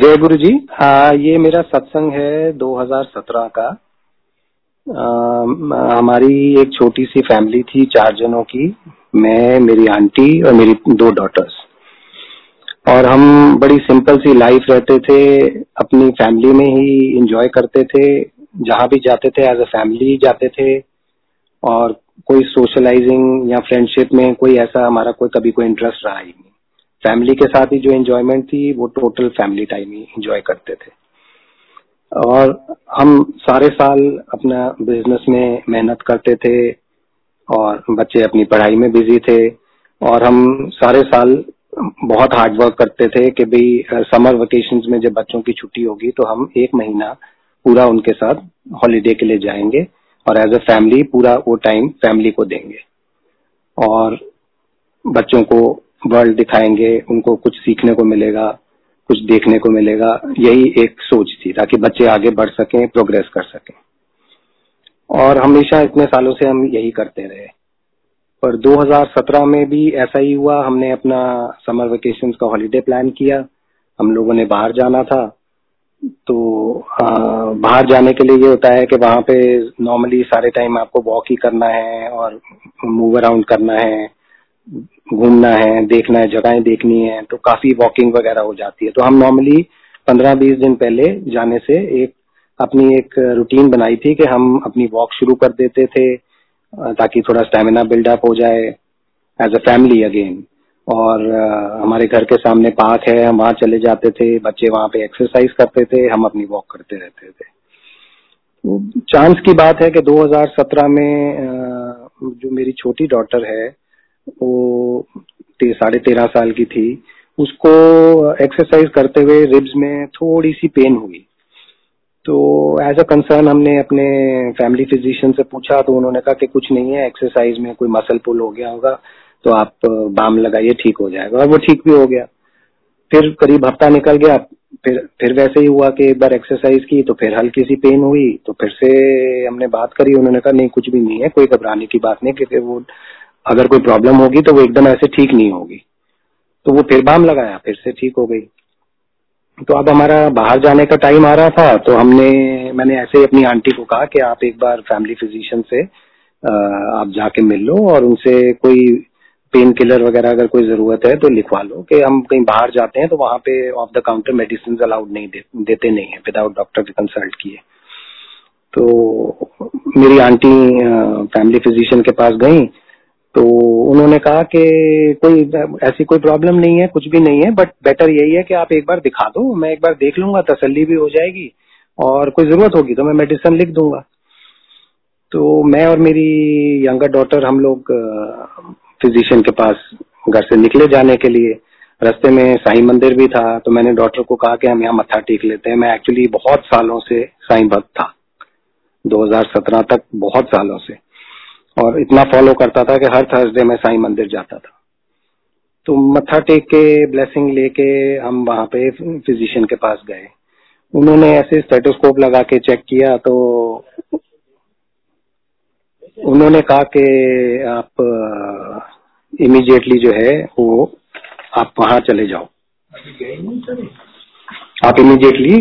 जय गुरु जी आ, ये मेरा सत्संग है 2017 का। आ, हमारी एक छोटी सी फैमिली थी चार जनों की मैं मेरी आंटी और मेरी दो डॉटर्स और हम बड़ी सिंपल सी लाइफ रहते थे अपनी फैमिली में ही एंजॉय करते थे जहाँ भी जाते थे एज अ फैमिली जाते थे। और कोई सोशलाइजिंग या फ्रेंडशिप में कोई ऐसा हमारा कोई कभी कोई इंटरेस्ट रहा ही नहीं। फैमिली के साथ ही जो एंजॉयमेंट थी, वो टोटल फैमिली टाइम ही एंजॉय करते थे। और हम सारे साल अपना बिज़नेस में मेहनत करते थे और बच्चे अपनी पढ़ाई में बिज़ी थे और हम सारे साल बहुत हार्ड वर्क करते थे कि भाई समर वेकेशन में जब बच्चों की छुट्टी होगी तो हम एक महीना पूरा उनके साथ हॉलीडे के लिए जाएँगे और एज अ फैमिली पूरा वो टाइम फैमिली को देंगे। और बच्चों को वर्ल्ड दिखाएँगे, उनको कुछ सीखने को मिलेगा, कुछ देखने को मिलेगा, यही एक सोच थी, ताकि बच्चे आगे बढ़ सकें प्रोग्रेस कर सकें। और हमेशा इतने सालों से हम यही करते रहे। पर 2017 में भी ऐसा ही हुआ, हमने अपना समर वेकेशन का हॉलीडे प्लान किया, हम लोगों ने बाहर जाना था। तो बाहर जाने के लिए ये होता है कि वहाँ पे नॉर्मली सारे टाइम आपको वॉक ही करना है, और मूव अराउंड करना है। घूमना है, देखना है, जगहें देखनी है तो काफ़ी वॉकिंग वगैरह हो जाती है। तो हम नॉर्मली पंद्रह बीस दिन पहले जाने से एक, अपनी एक रूटीन बनाई थी कि हम अपनी वॉक शुरू कर देते थे ताकि थोड़ा स्टेमिना बिल्डअप हो जाए एज अ फैमिली अगेन और हमारे घर के सामने पार्क है, हम वहाँ चले जाते थे, बच्चे वहाँ पे एक्सरसाइज करते थे, हम अपनी वॉक करते रहते थे। तो चांस की बात है कि 2017 में जो मेरी छोटी डॉटर है वो ते, साढ़े तेरह साल की थी उसको एक्सरसाइज करते हुए रिब्स में थोड़ी सी पेन हुई। तो एज अ कंसर्न हमने अपने फैमिली फिजिशियन से पूछा तो उन्होंने कहा कि कुछ नहीं है एक्सरसाइज में कोई मसल पुल हो गया होगा तो आप बाम लगाइए ठीक हो जाएगा। और वो ठीक भी हो गया। फिर करीब हफ़्ता निकल गया फिर फिर वैसे ही हुआ कि एक बार एक्सरसाइज की तो फिर हल्की सी पेन हुई तो फिर से हमने बात करी उन्होंने कहा नहीं कुछ भी नहीं है कोई घबराने की बात नहीं क्योंकि वो अगर कोई प्रॉब्लम होगी तो वो एकदम ऐसे ठीक नहीं होगी। तो वो फिर बाम लगाया फिर से ठीक हो गई। तो अब हमारा बाहर जाने का टाइम आ रहा था तो हमने मैंने ऐसे ही अपनी आंटी को कहा कि आप एक बार फैमिली फिजिशियन से आप जाके मिल लो और उनसे कोई पेन किलर वगैरह अगर कोई ज़रूरत है तो लिखवा लो कि हम कहीं बाहर जाते हैं तो वहाँ पे off the counter medicine allowed नहीं दे, देते नहीं है विदाउट डॉक्टर के कंसल्ट किए। तो मेरी आंटी फैमिली फिजिशियन के पास गई तो उन्होंने कहा कि कोई, ऐसी कोई प्रॉब्लम नहीं है, कुछ भी नहीं है बट बेटर यही है कि आप एक बार दिखा दो, मैं एक बार देख लूँगा, तसल्ली भी हो जाएगी और कोई ज़रूरत होगी तो मैं मेडिसिन लिख दूँगा। तो मैं और मेरी यंगर डॉटर हम लोग फिजिशियन के पास घर से निकले जाने के लिए। रास्ते में साई मंदिर भी था तो मैंने डॉक्टर को कहा कि हम यहाँ मत्था टेक लेते हैं। मैं एक्चुअली बहुत सालों से साई भक्त था। 2017 तक बहुत सालों से। और इतना फॉलो करता था कि हर थर्सडे में साई मंदिर जाता था। तो मत्था टेक के ब्लेसिंग लेके हम वहाँ पे फिजिशियन के पास गए। उन्होंने ऐसे स्टेटोस्कोप लगा के चेक किया तो उन्होंने कहा कि आप इमीडिएटली जो है वो आप वहाँ चले जाओ। आप इमीडिएटली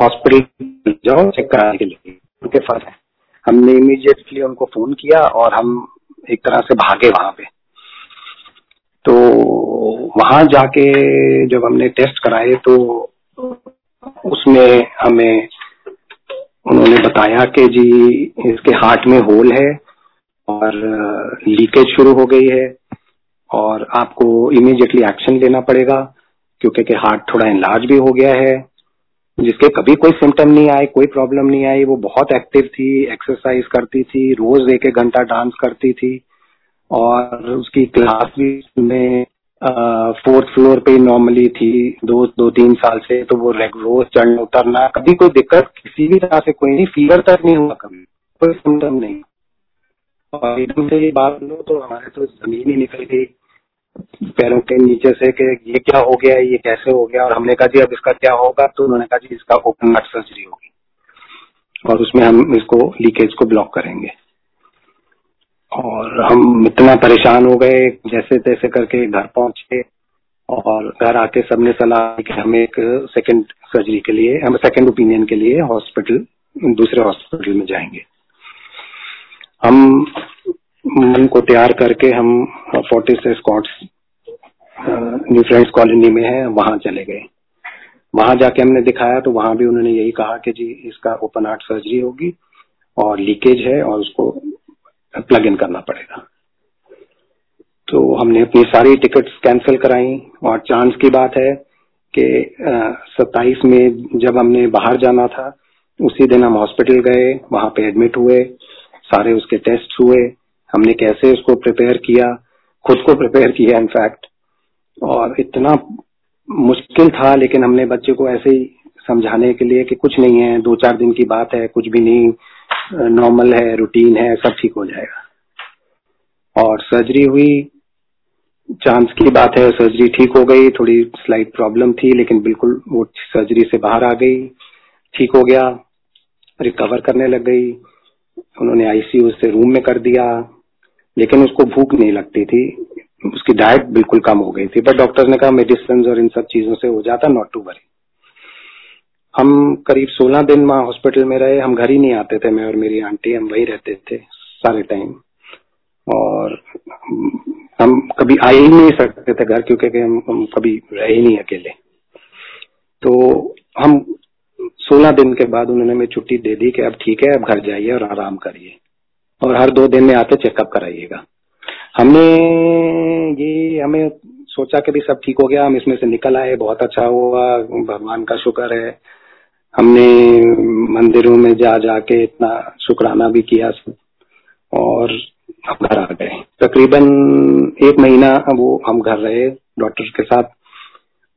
हॉस्पिटल जाओ चेक कराने के लिए। उनके पास है। हमने इमीडिएटली उनको फ़ोन किया और हम एक तरह से भागे वहाँ पे। तो वहाँ जाके जब हमने टेस्ट कराए तो उसमें हमें उन्होंने बताया कि जी इसके हार्ट में होल है और लीकेज शुरू हो गई है और आपको इमीडिएटली एक्शन लेना पड़ेगा, क्योंकि हार्ट थोड़ा इनलार्ज भी हो गया है। जिसके कभी कोई सिम्टम नहीं आए, कोई प्रॉब्लम नहीं आई वो बहुत एक्टिव थी एक्सरसाइज करती थी, रोज एक एक घंटा डांस करती थी और उसकी क्लास भी में फोर्थ फ्लोर पे नॉर्मली थी, दो दो, तीन साल से तो वो रोज चढ़ना, उतरना, कभी कोई दिक्कत किसी भी तरह से कोई नहीं फीवर तक नहीं हुआ कभी, कोई सिम्टम नहीं। और एकदम से ये बात लो तो हमारे तो ज़मीन ही निकल गई। पैरों के नीचे से कि ये क्या हो गया, ये कैसे हो गया, और हमने कहा जी अब इसका क्या होगा तो उन्होंने कहा जी इसका ओपन हार्ट सर्जरी होगी। और उसमें हम इसको लीकेज को ब्लॉक करेंगे। और हम इतना परेशान हो गए, जैसे तैसे करके घर पहुँचे, और घर आके सबने सलाह कि हम एक सेकंड सर्जरी के लिए, हम सेकंड ओपिनियन के लिए हॉस्पिटल दूसरे हॉस्पिटल में जाएँगे। हम मन को तैयार करके हम Fortis Escorts New Friends Colony में है, वहाँ चले गए। वहाँ जाके हमने दिखाया तो वहाँ भी उन्होंने यही कहा कि जी, इसका ओपन हार्ट सर्जरी होगी और लीकेज है और उसको प्लग इन करना पड़ेगा। तो हमने अपनी सारी टिकट्स कैंसिल कराई और चांस की बात है कि सत्ताईस में जब हमने बाहर जाना था, उसी दिन हम हॉस्पिटल गए, वहाँ पे एडमिट हुए, सारे उसके टेस्ट हुए हमने कैसे उसको प्रिपेयर किया, खुद को प्रिपेयर किया इनफैक्ट और इतना मुश्किल था, लेकिन हमने बच्चे को ऐसे ही समझाने के लिए कि कुछ नहीं है, दो चार दिन की बात है, कुछ भी नहीं नॉर्मल है रूटीन है, सब ठीक हो जाएगा। और सर्जरी हुई चांस की बात है सर्जरी ठीक हो गई, थोड़ी स्लाइट प्रॉब्लम थी, लेकिन बिल्कुल वो सर्जरी से बाहर आ गई, ठीक हो गया रिकवर करने लग गई। उन्होंने आईसीयू से रूम में कर दिया। लेकिन उसको भूख नहीं लगती थी। उसकी डाइट बिल्कुल कम हो गई थी। पर डॉक्टर ने कहा मेडिसिन और इन सब चीज़ों से हो जाता नॉट टू वरी हम करीब 16 दिन वहाँ हॉस्पिटल में रहे। हम घर ही नहीं आते थे। मैं और मेरी आंटी हम वही रहते थे सारे टाइम और हम कभी आ ही नहीं सकते थे घर क्योंकि हम, हम कभी रहे ही नहीं अकेले। तो हम 16 दिन के बाद उन्होंने हमें छुट्टी दे दी कि अब ठीक है अब घर जाइए और आराम करिए। और हर दो दिन में आते चेकअप कराइएगा। हमने ये, हमें सोचा कि भी सब ठीक हो गया, हम इसमें से निकल आए, बहुत अच्छा हुआ, भगवान का शुक्र है। हमने मंदिरों में जा, जाके इतना शुक्राना भी किया और हम घर आ गए। तकरीबन एक महीना वो हम घर रहे डॉक्टर के साथ,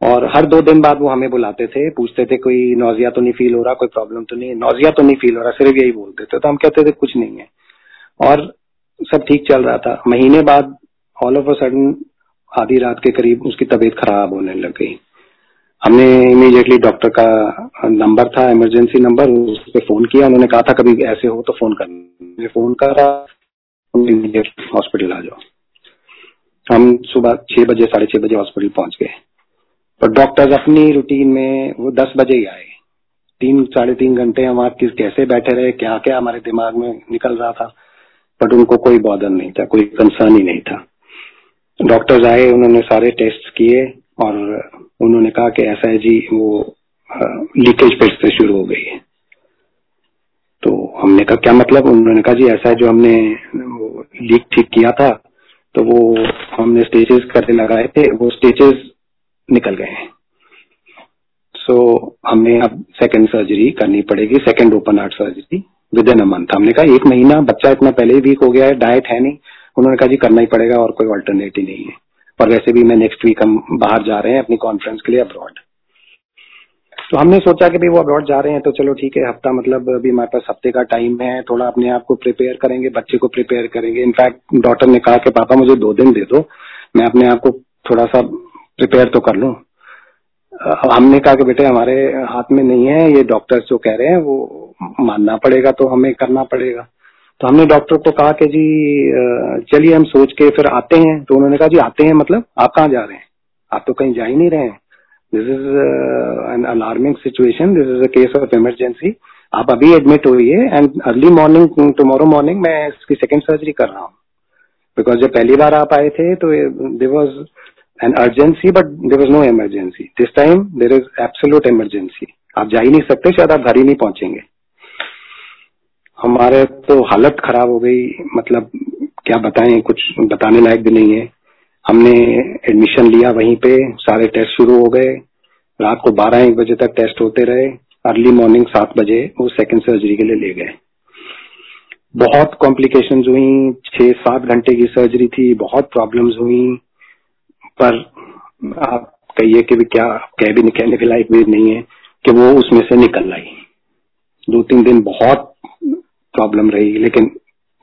और हर दो दिन बाद वो हमें बुलाते थे, पूछते थे, कोई नौजिया तो नहीं फील हो रहा, कोई प्रॉब्लम तो नहीं नौजिया तो नहीं फील हो रहा, सिर्फ़ यही बोलते थे। तो हम कहते थे, कुछ नहीं है। और सब ठीक चल रहा था। महीने बाद ऑल ऑफ़ अ सडन आधी रात के करीब उसकी तबीयत खराब होने लग गई। हमने इमीडिएटली डॉक्टर का नंबर था इमरजेंसी नंबर उस पर फ़ोन किया। उन्होंने कहा था, कभी ऐसे हो तो फ़ोन करना फ़ोन करा हॉस्पिटल आ जाओ। हम सुबह छह बजे, साढ़े छह बजे हॉस्पिटल पहुँच गए। पर डॉक्टर्स अपनी रूटीन में, वो दस बजे ही आए। तीन, साढ़े तीन घंटे हम आप किस, कैसे बैठे रहे क्या क्या हमारे दिमाग में निकल रहा था। बट उनको कोई बॉदर नहीं था कोई कंसर्न ही नहीं था। डॉक्टर्स आए उन्होंने सारे टेस्ट किए और उन्होंने कहा कि ऐसा है जी वो लीकेज फिर से शुरू हो गई है। तो हमने कहा क्या मतलब? उन्होंने कहा जी ऐसा है जो हमने लीक ठीक किया था तो वो हमने स्टेजेस करने लगाए थे वो स्टेजेस निकल गए हैं। सो so, हमने अब सेकंड सर्जरी करनी पड़ेगी second open heart surgery within a month हमने कहा, एक महीना, बच्चा इतना पहले ही वीक हो गया है डाइट है नहीं। उन्होंने कहा, जी, करना ही पड़ेगा और कोई ऑल्टरनेट नहीं है। और वैसे भी मैं नेक्स्ट वीक हम बाहर जा रहे हैं अपनी कॉन्फ्रेंस के लिए अब्रॉड तो हमने सोचा कि भाई वो अब्रॉड जा रहे हैं तो चलो ठीक है, हफ़्ता मतलब अभी हमारे पास हफ़्ते का टाइम है, थोड़ा अपने आप को प्रिपेयर करेंगे, बच्चे को प्रिपेयर करेंगे। इनफैक्ट डॉक्टर ने कहा कि, पापा, मुझे दो दिन दे दो, मैं अपने आप को थोड़ा सा प्रिपेयर तो कर लूँ। हमने कहा कि, बेटे, हमारे हाथ में नहीं है, ये डॉक्टर्स जो कह रहे हैं, वो मानना पड़ेगा तो हमें करना पड़ेगा। तो हमने डॉक्टर को कहा कि जी चलिए हम सोच के फिर आते हैं। तो उन्होंने कहा, जी, आते हैं मतलब आप कहाँ जा रहे हैं? आप तो कहीं जा ही नहीं रहे हैं। This is an alarming situation this is a case of emergency आप अभी एडमिट हुई and early morning tomorrow morning मैं इसकी सेकेंड सर्जरी कर रहा हूँ। बिकॉज़ जब पहली बार आप आए थे तो there was an urgency but there was no emergency this time there is absolute emergency आप जा ही नहीं सकते, शायद आप घर ही नहीं पहुँचेंगे। हमारे तो हालत खराब हो गई। मतलब क्या बताएँ, कुछ बताने लायक भी नहीं है। हमने एडमिशन लिया वहीं पे, सारे टेस्ट शुरू हो गए। रात को बारह एक बजे तक टेस्ट होते रहे। अर्ली मॉर्निंग सात बजे वो सेकंड सर्जरी के लिए ले गए। बहुत कॉम्प्लिकेशंस हुई। छह सात घंटे की सर्जरी थी, बहुत प्रॉब्लम्स हुई। पर आप कहिए कि भी क्या, कह भी कहने के लायक भी नहीं है कि वो उसमें से निकल आई। दो तीन दिन बहुत प्रॉब्लम रही, लेकिन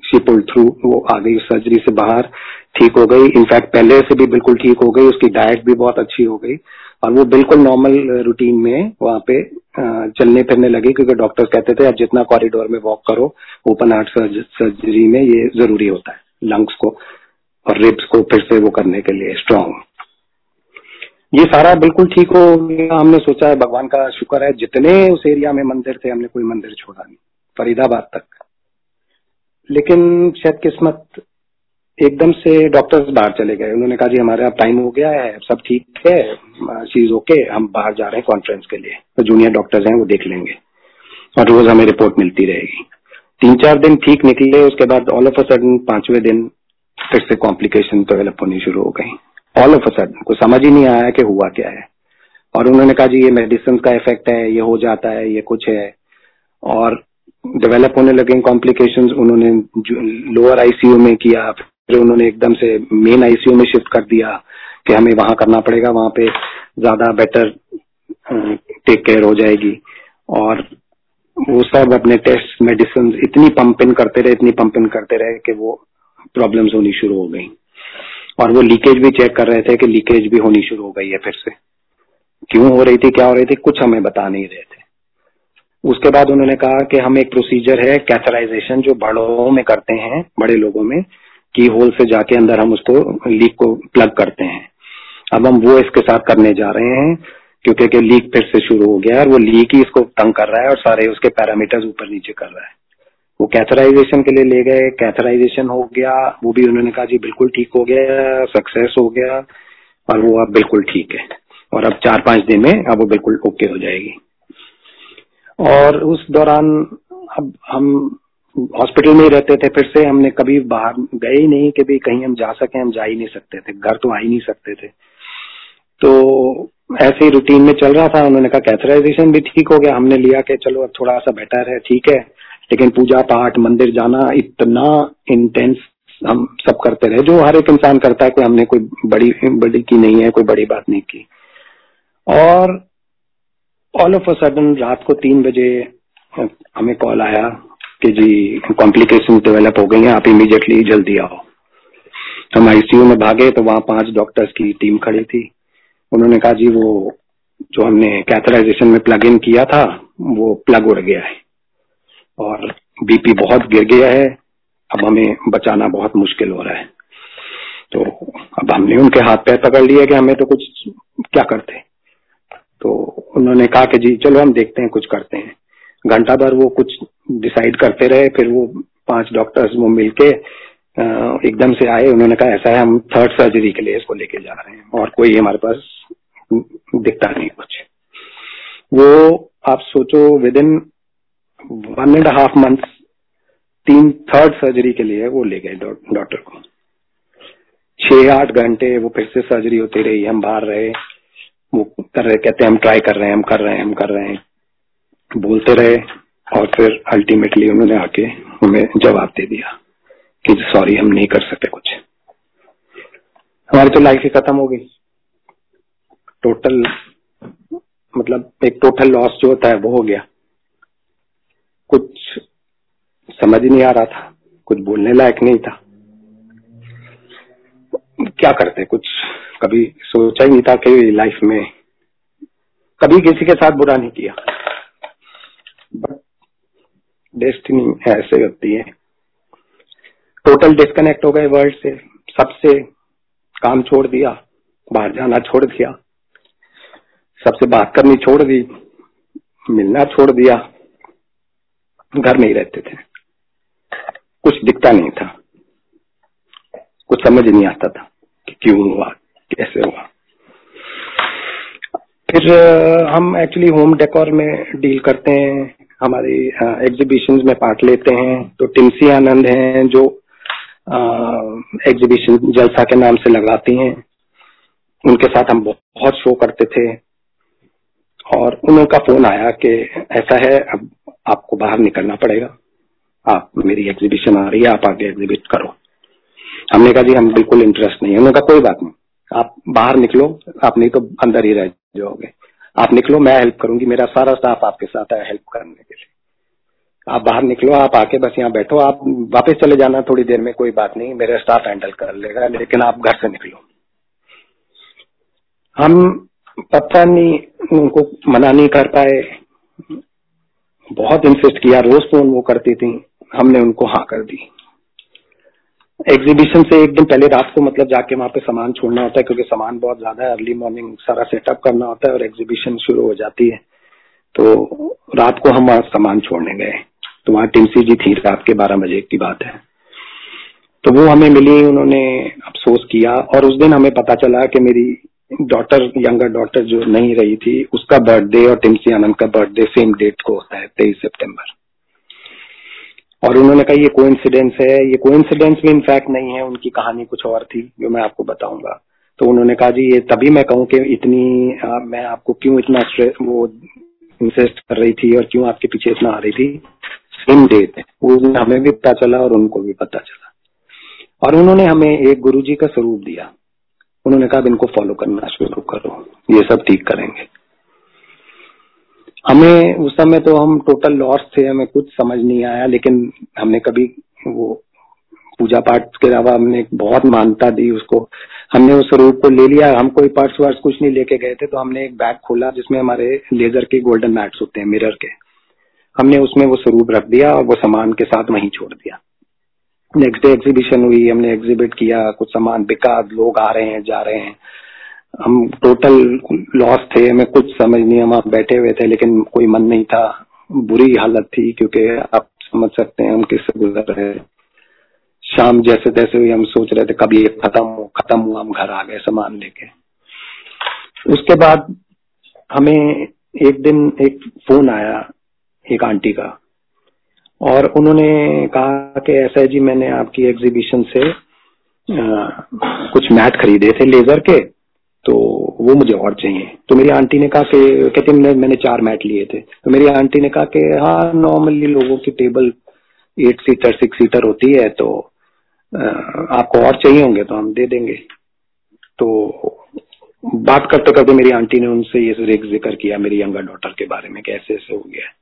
शी पुल थ्रू वो आ गई सर्जरी से बाहर, ठीक हो गई। इनफैक्ट पहले से भी बिल्कुल ठीक हो गई, उसकी डाइट भी बहुत अच्छी हो गई, और वो बिल्कुल नॉर्मल रूटीन में वहाँ पे चलने फिरने लगी, क्योंकि डॉक्टर कहते थे, आप जितना कॉरिडोर में वॉक करो ओपन हार्ट सर्जरी में ये ज़रूरी होता है लंग्स को और रिब्स को फिर से वो करने के लिए स्ट्रांग ये सारा बिल्कुल ठीक हो गया, हमने सोचा है, भगवान का शुक्र है, जितने उस एरिया में मंदिर थे, हमने कोई मंदिर छोड़ा नहीं, फरीदाबाद तक। लेकिन शायद किस्मत एकदम से डॉक्टर्स बाहर चले गए। उन्होंने कहा, जी, हमारे हमारा टाइम हो गया है, सब ठीक है चीज़ ओके हम बाहर जा रहे हैं कॉन्फ्रेंस के लिए। तो जूनियर डॉक्टर्स हैं, वो देख लेंगे। और रोज हमें रिपोर्ट मिलती रहेगी। तीन चार दिन ठीक निकले, उसके बाद ऑल ऑफ़ अ सडन पाँचवें दिन फिर से कॉम्प्लिकेशन डेवलप होनी शुरू हो गई। ऑल ऑफ़ अ सडन को समझ ही नहीं आया कि हुआ क्या है। और उन्होंने कहा, जी, ये मेडिसिन का इफ़ेक्ट है, ये हो जाता है, ये कुछ है। और डेवलप होने लगे कॉम्प्लिकेशंस उन्होंने लोअर आईसीयू में किया, फिर उन्होंने एकदम से मेन आईसीयू में शिफ्ट कर दिया कि हमें वहाँ करना पड़ेगा, वहाँ पे ज़्यादा बेटर टेक केयर हो जाएगी। और वो सब अपने टेस्ट मेडिसिन इतनी पंप इन करते रहे, इतनी पंप इन करते रहे कि वो प्रॉब्लम्स होनी शुरू हो गई। और वो लीकेज भी चेक कर रहे थे कि लीकेज भी होनी शुरू हो गई है फिर से। क्यों हो रही थी, क्या हो रही थी, कुछ हमें बता नहीं रहे थे। उसके बाद उन्होंने कहा कि हम एक प्रोसीजर है कैथराइजेशन जो बड़ों में करते हैं, बड़े लोगों में, की होल से जाके अंदर हम उसको लीक को प्लग करते हैं। अब हम वो इसके साथ करने जा रहे हैं, क्योंकि के लीक फिर से शुरू हो गया है और वो लीक ही इसको तंग कर रहा है और सारे उसके पैरामीटर्स ऊपर नीचे कर रहा है। वो कैथराइजेशन के लिए ले गए कैथराइजेशन हो गया, वो भी उन्होंने कहा, जी, बिल्कुल ठीक हो गया सक्सेस हो गया, और वो अब बिल्कुल ठीक है। और अब चार पाँच दिन में अब वो बिल्कुल ओके हो जाएगी। और उस दौरान अब हम हॉस्पिटल में ही रहते थे, फिर से हमने कभी बाहर गए ही नहीं कि भी कहीं हम जा सके, हम जा ही नहीं सकते थे, घर तो आ ही नहीं सकते थे। तो ऐसे ही रूटीन में चल रहा था, उन्होंने कहा कैथराइजेशन भी ठीक हो गया, हमने लिया कि चलो अब थोड़ा सा बेटर है, ठीक है। लेकिन पूजा पाठ, मंदिर जाना इतना इंटेंस हम सब करते रहे, जो हर एक इंसान करता है, कोई हमने कोई बड़ी बड़ी की नहीं है, कोई बड़ी बात नहीं की। और ऑल ऑफ़ अ सडन रात को तीन बजे हमें कॉल आया कि जी कॉम्प्लिकेशन डेवलप हो गई हैं, आप इमीडिएटली जल्दी आओ। हम आईसीयू में भागे तो वहाँ पाँच डॉक्टर्स की टीम खड़ी थी। उन्होंने कहा, जी, वो जो हमने कैथराइजेशन में प्लग इन किया था, वो प्लग उड़ गया है और बीपी बहुत गिर गया है। अब हमें बचाना बहुत मुश्किल हो रहा है। तो अब हमने उनके हाथ पैर पकड़ लिए कि हमें तो कुछ क्या करते? तो उन्होंने कहा कि जी, चलो हम देखते हैं, कुछ करते हैं। घंटा भर वो कुछ डिसाइड करते रहे, फिर वो पाँच डॉक्टर्स वो मिलके एकदम से आए। उन्होंने कहा, ऐसा है, हम थर्ड सर्जरी के लिए इसको लेके जा रहे हैं और कोई हमारे पास दिखता नहीं कुछ। वो, आप सोचो within one and half month तीन थर्ड सर्जरी के लिए वो ले गए डॉक्टर को। छह आठ घंटे वो फिर से सर्जरी होती रही, हम बाहर रहे। वो कर रहे, कहते हैं, हम ट्राई कर रहे हैं, हम कर रहे हैं, हम कर रहे हैं। बोलते रहे और फिर अल्टीमेटली उन्होंने आके हमें जवाब दे दिया कि सॉरी हम नहीं कर सकते कुछ। हमारी तो लाइफ ही खत्म हो गई। टोटल मतलब एक टोटल लॉस जो होता है, वो हो गया। कुछ समझ नहीं आ रहा था, कुछ बोलने लायक नहीं था। क्या करते, कुछ कभी सोचा ही नहीं था कि लाइफ में कभी किसी के साथ बुरा नहीं किया। डेस्टिनी ऐसे होती है। टोटल डिस्कनेक्ट हो गए वर्ल्ड से। सबसे काम छोड़ दिया, बाहर जाना छोड़ दिया। सबसे बात करनी छोड़ दी, मिलना छोड़ दिया। घर में ही रहते थे। कुछ दिखता नहीं था। कुछ समझ नहीं आता था कि क्यों हुआ। कैसे हुआ? फिर हम एक्चुअली होम डेकोर में डील करते हैं। हमारी एग्जीबिशंस में पार्ट लेते हैं। तो टिमसी आनंद हैं जो एग्जीबिशन जलसा के नाम से लगाती हैं। उनके साथ हम बहुत शो करते थे। और उनका फ़ोन आया कि ऐसा है, अब आपको बाहर निकलना पड़ेगा। आप मेरी एग्जीबिशन आ रही है, आप आगे एग्जीबिट करो। हमने कहा, जी, हम बिल्कुल इंटरेस्ट नहीं है। उन्होंने कहा कोई बात नहीं। आप बाहर निकलो, आप नहीं तो अंदर ही रह जाओगे। आप निकलो, मैं हेल्प करूँगी, मेरा सारा स्टाफ आपके साथ है हेल्प करने के लिए। आप बाहर निकलो, आप आके बस यहाँ बैठो, आप वापस चले जाना थोड़ी देर में, कोई बात नहीं, मेरा स्टाफ हैंडल कर लेगा, लेकिन आप घर से निकलो। हम पता नहीं, उनको मना नहीं कर पाए। बहुत इंसिस्ट किया, रोज फ़ोन वो करती थी, हमने उनको हाँ कर दी। एग्जीबिशन से एक दिन पहले रात को मतलब जाके वहाँ पे सामान छोड़ना होता है, क्योंकि सामान बहुत ज़्यादा है। अर्ली मॉर्निंग सारा सेटअप करना होता है और एग्जीबिशन शुरू हो जाती है। तो रात को हम वहाँ सामान छोड़ने गए। तो वहाँ टिमसी जी थी, रात के बारह बजे की बात है। तो वो हमें मिली, उन्होंने अफसोस किया और उस दिन हमें पता चला कि मेरी डॉटर यंगर डॉटर जो नहीं रही थी, उसका बर्थडे और टिमसी आनंद का बर्थडे सेम डेट को होता है, तेईस सितंबर। और उन्होंने कहा ये कोइंसिडेंस है। ये कोइंसिडेंस भी इनफैक्ट नहीं है उनकी कहानी कुछ और थी जो मैं आपको बताऊँगा। तो उन्होंने कहा जी ये तभी मैं कहूँ कि इतनी आ, मैं आपको क्यों इतना वो इंसिस्ट कर रही थी और क्यों आपके पीछे इतना आ रही थी? सेम दिन हमें भी पता चला और उनको भी पता चला। और उन्होंने हमें एक गुरु जी का स्वरूप दिया। उन्होंने कहा इनको फॉलो करना शुरू करो। ये सब ठीक करेंगे। हमें उस समय तो हम टोटल लॉस थे, हमें कुछ समझ नहीं आया, लेकिन हमने कभी वो पूजा पाठ के अलावा हमने बहुत मानता दी उसको। हमने उस स्वरूप को ले लिया, हम कोई पर्स वर्स कुछ नहीं लेके गए थे तो हमने एक बैग खोला जिसमें हमारे लेजर के गोल्डन मैट्स होते हैं मिरर के। हमने उसमें वो स्वरूप रख दिया और वो सामान के साथ वहीं छोड़ दिया। नेक्स्ट डे एग्जीबिशन हुई, हमने एग्जीबिट किया, कुछ सामान बिका लोग आ रहे हैं, जा रहे हैं। हम टोटल लॉस थे हमें कुछ समझ नहीं हम आप बैठे हुए थे लेकिन कोई मन नहीं था। बुरी हालत थी क्योंकि आप समझ सकते हैं हम किससे गुजर रहे शाम जैसे तैसे हुई हम सोच रहे थे कभी ये खत्म हो खत्म हुआ हम घर आ गए सामान लेके। उसके बाद हमें एक दिन एक फ़ोन आया एक आंटी का। और उन्होंने कहा कि ऐसा है जी मैंने आपकी एग्जीबिशन से आ, कुछ मैट खरीदे थे लेजर के तो वो मुझे और चाहिए। तो मेरी आंटी ने कहा कि कहते मैं, मैंने चार मैट लिए थे। तो मेरी आंटी ने कहा कि हाँ नॉर्मली लोगों की table eight seater six seater होती है तो आपको और चाहिए होंगे तो हम दे देंगे। तो बात करते करते मेरी आंटी ने उनसे ये ज़िक्र किया मेरी यंगर डॉटर के बारे में कैसे ऐसे हो गया।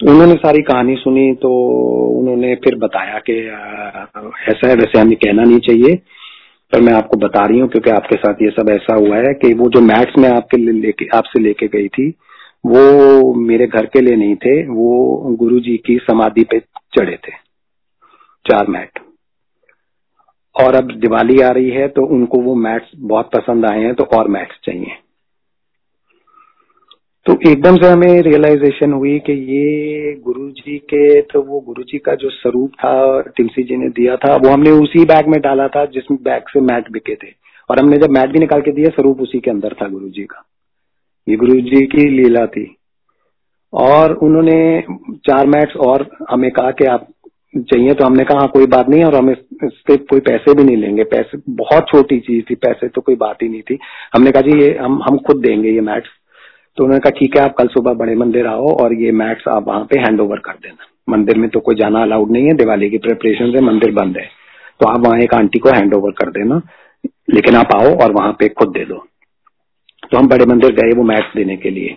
तो उन्होंने सारी कहानी सुनी तो उन्होंने फिर बताया कि ऐसा है वैसे हमें कहना नहीं चाहिए। पर मैं आपको बता रही हूँ, क्योंकि आपके साथ ये सब ऐसा हुआ है कि वो जो मैट्स मैं आपके लेके, आपसे लेके गई थी, वो मेरे घर के लिए नहीं थे, वो गुरु जी की समाधि पे चढ़े थे, चार मैट और अब दिवाली आ रही है तो उनको वो मैट्स बहुत पसंद आए हैं तो और मैट्स चाहिए। तो एकदम से हमें रियलाइजेशन हुई कि ये गुरु जी के तो वो गुरु जी का जो स्वरूप था टिमसी जी ने दिया था वो हमने उसी बैग में डाला था जिसमें बैग से मैट बिके थे। और हमने जब मैट भी निकाल के दिया स्वरूप उसी के अंदर था गुरु जी का। ये गुरु जी की लीला थी। और उन्होंने चार मैट्स और हमें कहा कि आप चाहिए तो हमने कहा हाँ, कोई बात नहीं और हम इसके कोई पैसे भी नहीं लेंगे। पैसे बहुत छोटी चीज़ थी पैसे तो कोई बात ही नहीं थी। हमने कहा जी ये हम हम खुद देंगे ये मैट्स तो उन्होंने कहा, ठीक है, आप कल सुबह बड़े मंदिर आओ और ये मैट्स आप वहाँ पे हैंड ओवर कर देना। मंदिर में तो कोई जाना अलाउड नहीं है, दिवाली की प्रिपरेशन से मंदिर बंद है। तो आप वहाँ एक आंटी को हैंड ओवर कर देना, लेकिन आप आओ और वहाँ पे खुद दे दो। तो हम बड़े मंदिर गए वो मैट्स देने के लिए।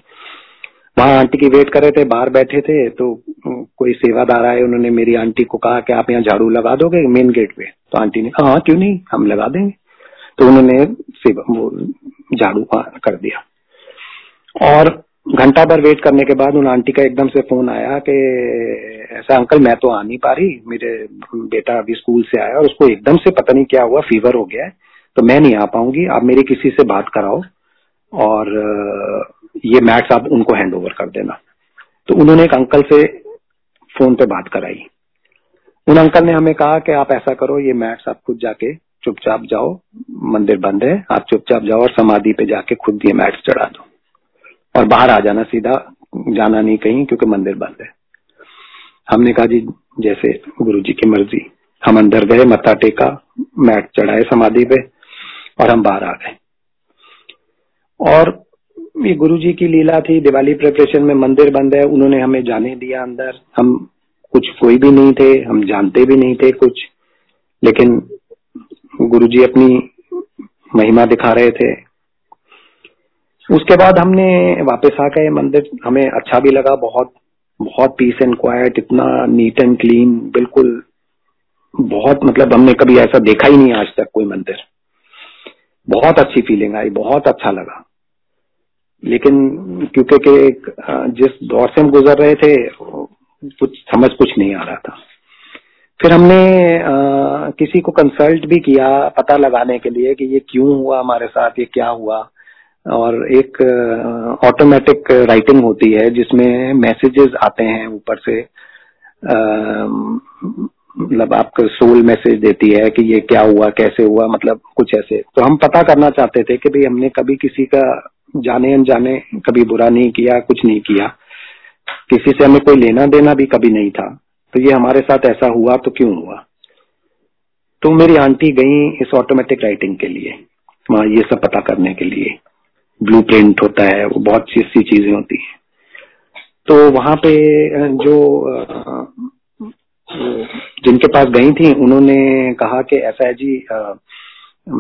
वहाँ आंटी की वेट कर रहे थे, बाहर बैठे थे तो कोई सेवादार आए, उन्होंने मेरी आंटी को कहा कि आप यहाँ झाड़ू लगा दोगे मेन गेट पे तो आंटी ने कहा हाँ क्यों नहीं, हम लगा देंगे। तो उन्होंने झाड़ू कर दिया। और घंटा भर वेट करने के बाद उन आंटी का एकदम से फ़ोन आया कि ऐसा अंकल मैं तो आ नहीं पा रही, मेरे बेटा अभी स्कूल से आया और उसको एकदम से पता नहीं क्या हुआ फीवर हो गया है तो मैं नहीं आ पाऊँगी, आप मेरी किसी से बात कराओ और ये मैट्स आप उनको हैंड ओवर कर देना। तो उन्होंने एक अंकल से फ़ोन पे बात कराई। उन अंकल ने हमें कहा कि आप ऐसा करो, ये मैट्स आप खुद जाके चुपचाप जाओ, मंदिर बंद है, आप चुपचाप जाओ और समाधि पे जाके खुद ये मैट्स चढ़ा दो। और बाहर आ जाना, सीधा जाना नहीं कहीं, क्योंकि मंदिर बंद है। हमने कहा जी, जैसे गुरु जी की मर्ज़ी, हम अंदर गए, मत्था टेका, मैट चढ़ाए, समाधि पे, और हम बाहर आ गए। और ये गुरु जी की लीला थी, दिवाली प्रिपरेशन में मंदिर बंद है, उन्होंने हमें जाने दिया अंदर। हम कुछ कोई भी नहीं थे, हम जानते भी नहीं थे कुछ, लेकिन गुरु जी अपनी महिमा दिखा रहे थे उसके बाद हमने वापस आ गए मंदिर हमें अच्छा भी लगा बहुत बहुत पीस एंड क्वाइट इतना नीट एंड क्लीन बिल्कुल बहुत मतलब हमने कभी ऐसा देखा ही नहीं आज तक कोई मंदिर। बहुत अच्छी फीलिंग आई बहुत अच्छा लगा। लेकिन क्योंकि के जिस दौर से हम गुजर रहे थे कुछ समझ कुछ नहीं आ रहा था। फिर हमने आ, किसी को कंसल्ट भी किया पता लगाने के लिए कि ये क्यों हुआ हमारे साथ ये क्या हुआ। और एक ऑटोमेटिक राइटिंग होती है जिसमें मैसेजेस आते हैं ऊपर से मतलब आपको सोल मैसेज देती है कि ये क्या हुआ, कैसे हुआ मतलब कुछ ऐसे। तो हम पता करना चाहते थे कि भाई हमने कभी किसी का जाने अनजाने कभी बुरा नहीं किया, कुछ नहीं किया। किसी से हमें कोई लेना देना भी कभी नहीं था। तो ये हमारे साथ ऐसा हुआ तो क्यों हुआ? तो मेरी आंटी गई इस ऑटोमेटिक राइटिंग के लिए, वहाँ ये सब पता करने के लिए। ब्लू प्रिंट होता है, वो बहुत सी सी चीज़ें होती हैं। तो वहाँ पे जो जिनके पास गई थी, उन्होंने कहा कि, ऐसा है जी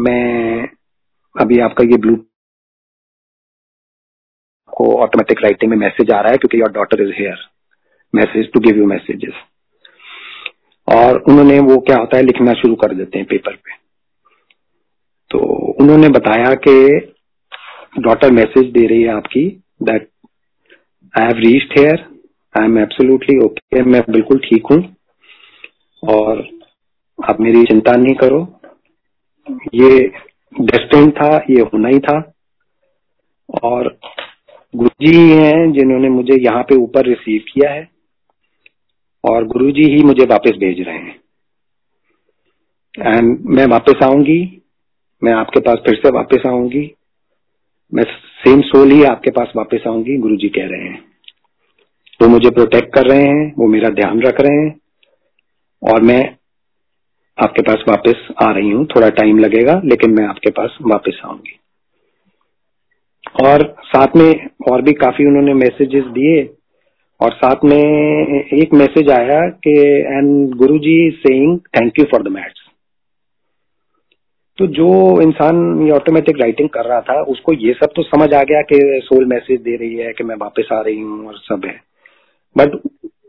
मैं अभी आपका ये ब्लू को ऑटोमेटिक राइटिंग में मैसेज आ रहा है, क्योंकि your daughter is here message to give you messages और उन्होंने वो क्या होता है, लिखना शुरू कर देते हैं पेपर पे। तो उन्होंने बताया कि डॉटर मैसेज दे रही है आपकी that I have reached here I am absolutely okay मैं बिल्कुल ठीक हूँ। और आप मेरी चिंता नहीं करो। ये डेस्टिन था, ये होना ही था। और गुरु जी ही हैं जिन्होंने मुझे यहाँ पे ऊपर रिसीव किया है। और गुरु जी ही मुझे वापस भेज रहे हैं। एंड मैं वापस आऊँगी। मैं आपके पास फिर से वापस आऊँगी। मैं सेम सोल ही आपके पास वापस आऊँगी गुरु जी कह रहे हैं। वो मुझे प्रोटेक्ट कर रहे हैं, वो मेरा ध्यान रख रहे हैं, और मैं आपके पास वापस आ रही हूँ, थोड़ा टाइम लगेगा, लेकिन मैं आपके पास वापस आऊँगी। और साथ में और भी काफ़ी उन्होंने मैसेजेस दिए, और साथ में एक मैसेज आया कि and Guru ji saying thank you for the maths तो जो इंसान ये ऑटोमेटिक राइटिंग कर रहा था, उसको ये सब तो समझ आ गया कि सोल मैसेज दे रही है, कि मैं वापस आ रही हूँ और सब है। बट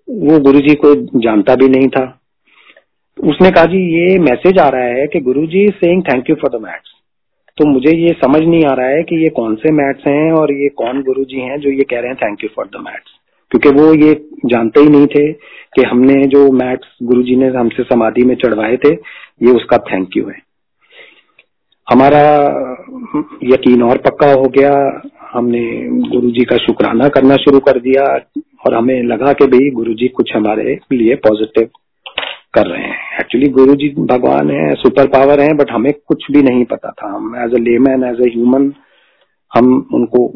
वो गुरु जी को जानता भी नहीं था। उसने कहा, जी, ये मैसेज आ रहा है कि Guru ji saying thank you for the maths तो मुझे ये समझ नहीं आ रहा है कि ये कौन से मैथ्स हैं और ये कौन गुरु जी हैं जो ये कह रहे हैं thank you for the maths क्योंकि वो ये जानते ही नहीं थे कि हमने जो मैथ्स गुरु जी ने हमसे समाधि में चढ़वाए थे, ये उसका थैंक यू है। हमारा यकीन और पक्का हो गया। हमने गुरु जी का शुक्राना करना शुरू कर दिया और हमें लगा कि भाई गुरु जी कुछ हमारे लिए पॉजिटिव कर रहे हैं। एक्चुअली गुरु जी भगवान है सुपर पावर है बट हमें कुछ भी नहीं पता था। हम as a layman as a human हम उनको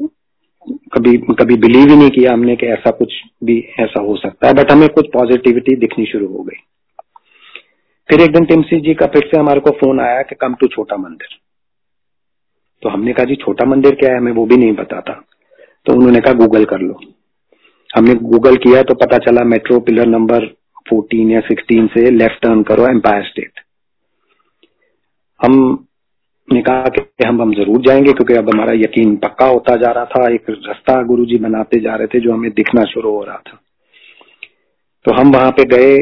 कभी कभी बिलीव ही नहीं किया हमने कि ऐसा कुछ भी ऐसा हो सकता है। बट हमें कुछ पॉजिटिविटी दिखनी शुरू हो गई। फिर एक दिन टिमसी जी का फिर से हमारे को फ़ोन आया कि कम टू छोटा मंदिर। तो हमने कहा, जी, छोटा मंदिर क्या है? हमें वो भी नहीं पता था। तो उन्होंने कहा, गूगल कर लो। हमने गूगल किया तो पता चला मेट्रो पिलर नंबर 14 या 16 से लेफ़्ट टर्न करो एम्पायर स्टेट हम ने कहा कि हम हम ज़रूर जाएँगे, क्योंकि अब हमारा यकीन पक्का होता जा रहा था। एक रास्ता गुरुजी बनाते जा रहे थे, जो हमें दिखना शुरू हो रहा था। तो हम वहाँ पे गए